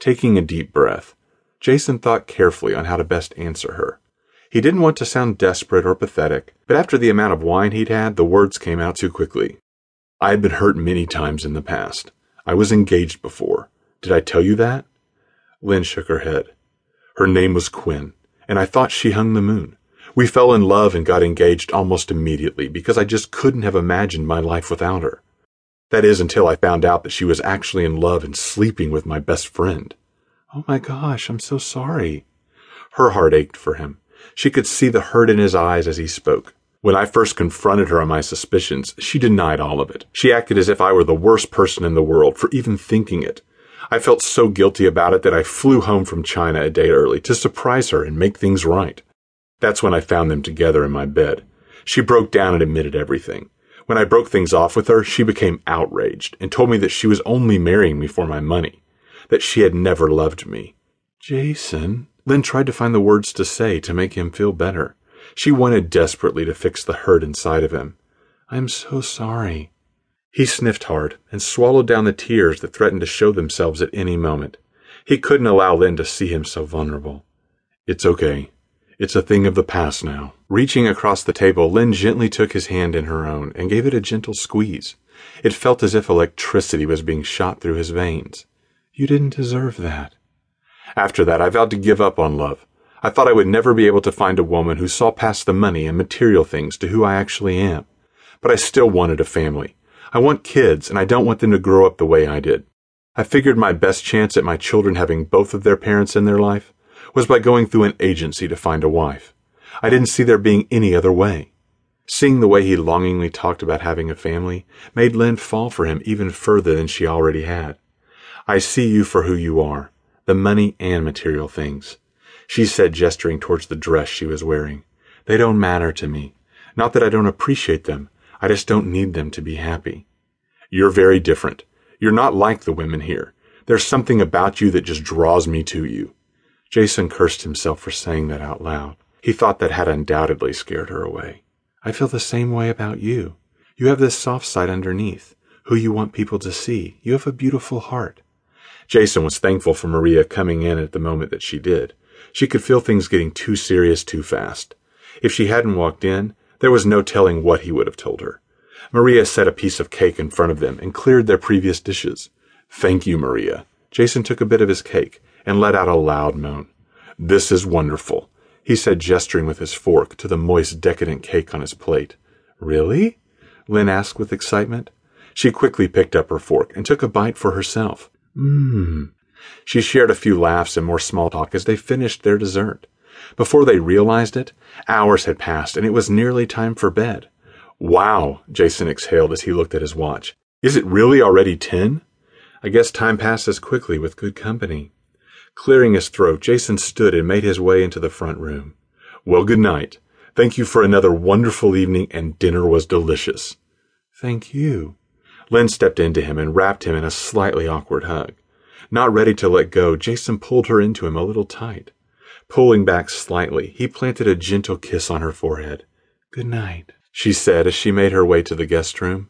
Taking a deep breath, Jason thought carefully on how to best answer her. He didn't want to sound desperate or pathetic, but after the amount of wine he'd had, the words came out too quickly. I had been hurt many times in the past. I was engaged before. Did I tell you that? Lin shook her head. Her name was Quinn, and I thought she hung the moon. We fell in love and got engaged almost immediately because I just couldn't have imagined my life without her. That is until I found out that she was actually in love and sleeping with my best friend. Oh my gosh, I'm so sorry. Her heart ached for him. She could see the hurt in his eyes as he spoke. When I first confronted her on my suspicions, she denied all of it. She acted as if I were the worst person in the world for even thinking it. I felt so guilty about it that I flew home from China a day early to surprise her and make things right. That's when I found them together in my bed. She broke down and admitted everything. When I broke things off with her, she became outraged and told me that she was only marrying me for my money, that she had never loved me. Jason, Lin tried to find the words to say to make him feel better. She wanted desperately to fix the hurt inside of him. I'm so sorry. He sniffed hard and swallowed down the tears that threatened to show themselves at any moment. He couldn't allow Lin to see him so vulnerable. It's okay. It's a thing of the past now. Reaching across the table, Lin gently took his hand in her own and gave it a gentle squeeze. It felt as if electricity was being shot through his veins. You didn't deserve that. After that, I vowed to give up on love. I thought I would never be able to find a woman who saw past the money and material things to who I actually am. But I still wanted a family. I want kids, and I don't want them to grow up the way I did. I figured my best chance at my children having both of their parents in their life was by going through an agency to find a wife. I didn't see there being any other way. Seeing the way he longingly talked about having a family made Lin fall for him even further than she already had. I see you for who you are, the money and material things. She said, gesturing towards the dress she was wearing. They don't matter to me. Not that I don't appreciate them. I just don't need them to be happy. You're very different. You're not like the women here. There's something about you that just draws me to you. Jason cursed himself for saying that out loud. He thought that had undoubtedly scared her away. I feel the same way about you. You have this soft side underneath, who you want people to see. You have a beautiful heart. Jason was thankful for Maria coming in at the moment that she did. She could feel things getting too serious too fast. If she hadn't walked in, there was no telling what he would have told her. Maria set a piece of cake in front of them and cleared their previous dishes. Thank you, Maria. Jason took a bit of his cake and let out a loud moan. This is wonderful, he said, gesturing with his fork to the moist, decadent cake on his plate. Really? Lin asked with excitement. She quickly picked up her fork and took a bite for herself. Mmm. She shared a few laughs and more small talk as they finished their dessert. Before they realized it, hours had passed and it was nearly time for bed. Wow, Jason exhaled as he looked at his watch. Is it really already ten? I guess time passes quickly with good company. Clearing his throat, Jason stood and made his way into the front room. Well, good night. Thank you for another wonderful evening, and dinner was delicious. Thank you. Lin stepped into him and wrapped him in a slightly awkward hug. Not ready to let go, Jason pulled her into him a little tight. Pulling back slightly, he planted a gentle kiss on her forehead. Good night, she said as she made her way to the guest room.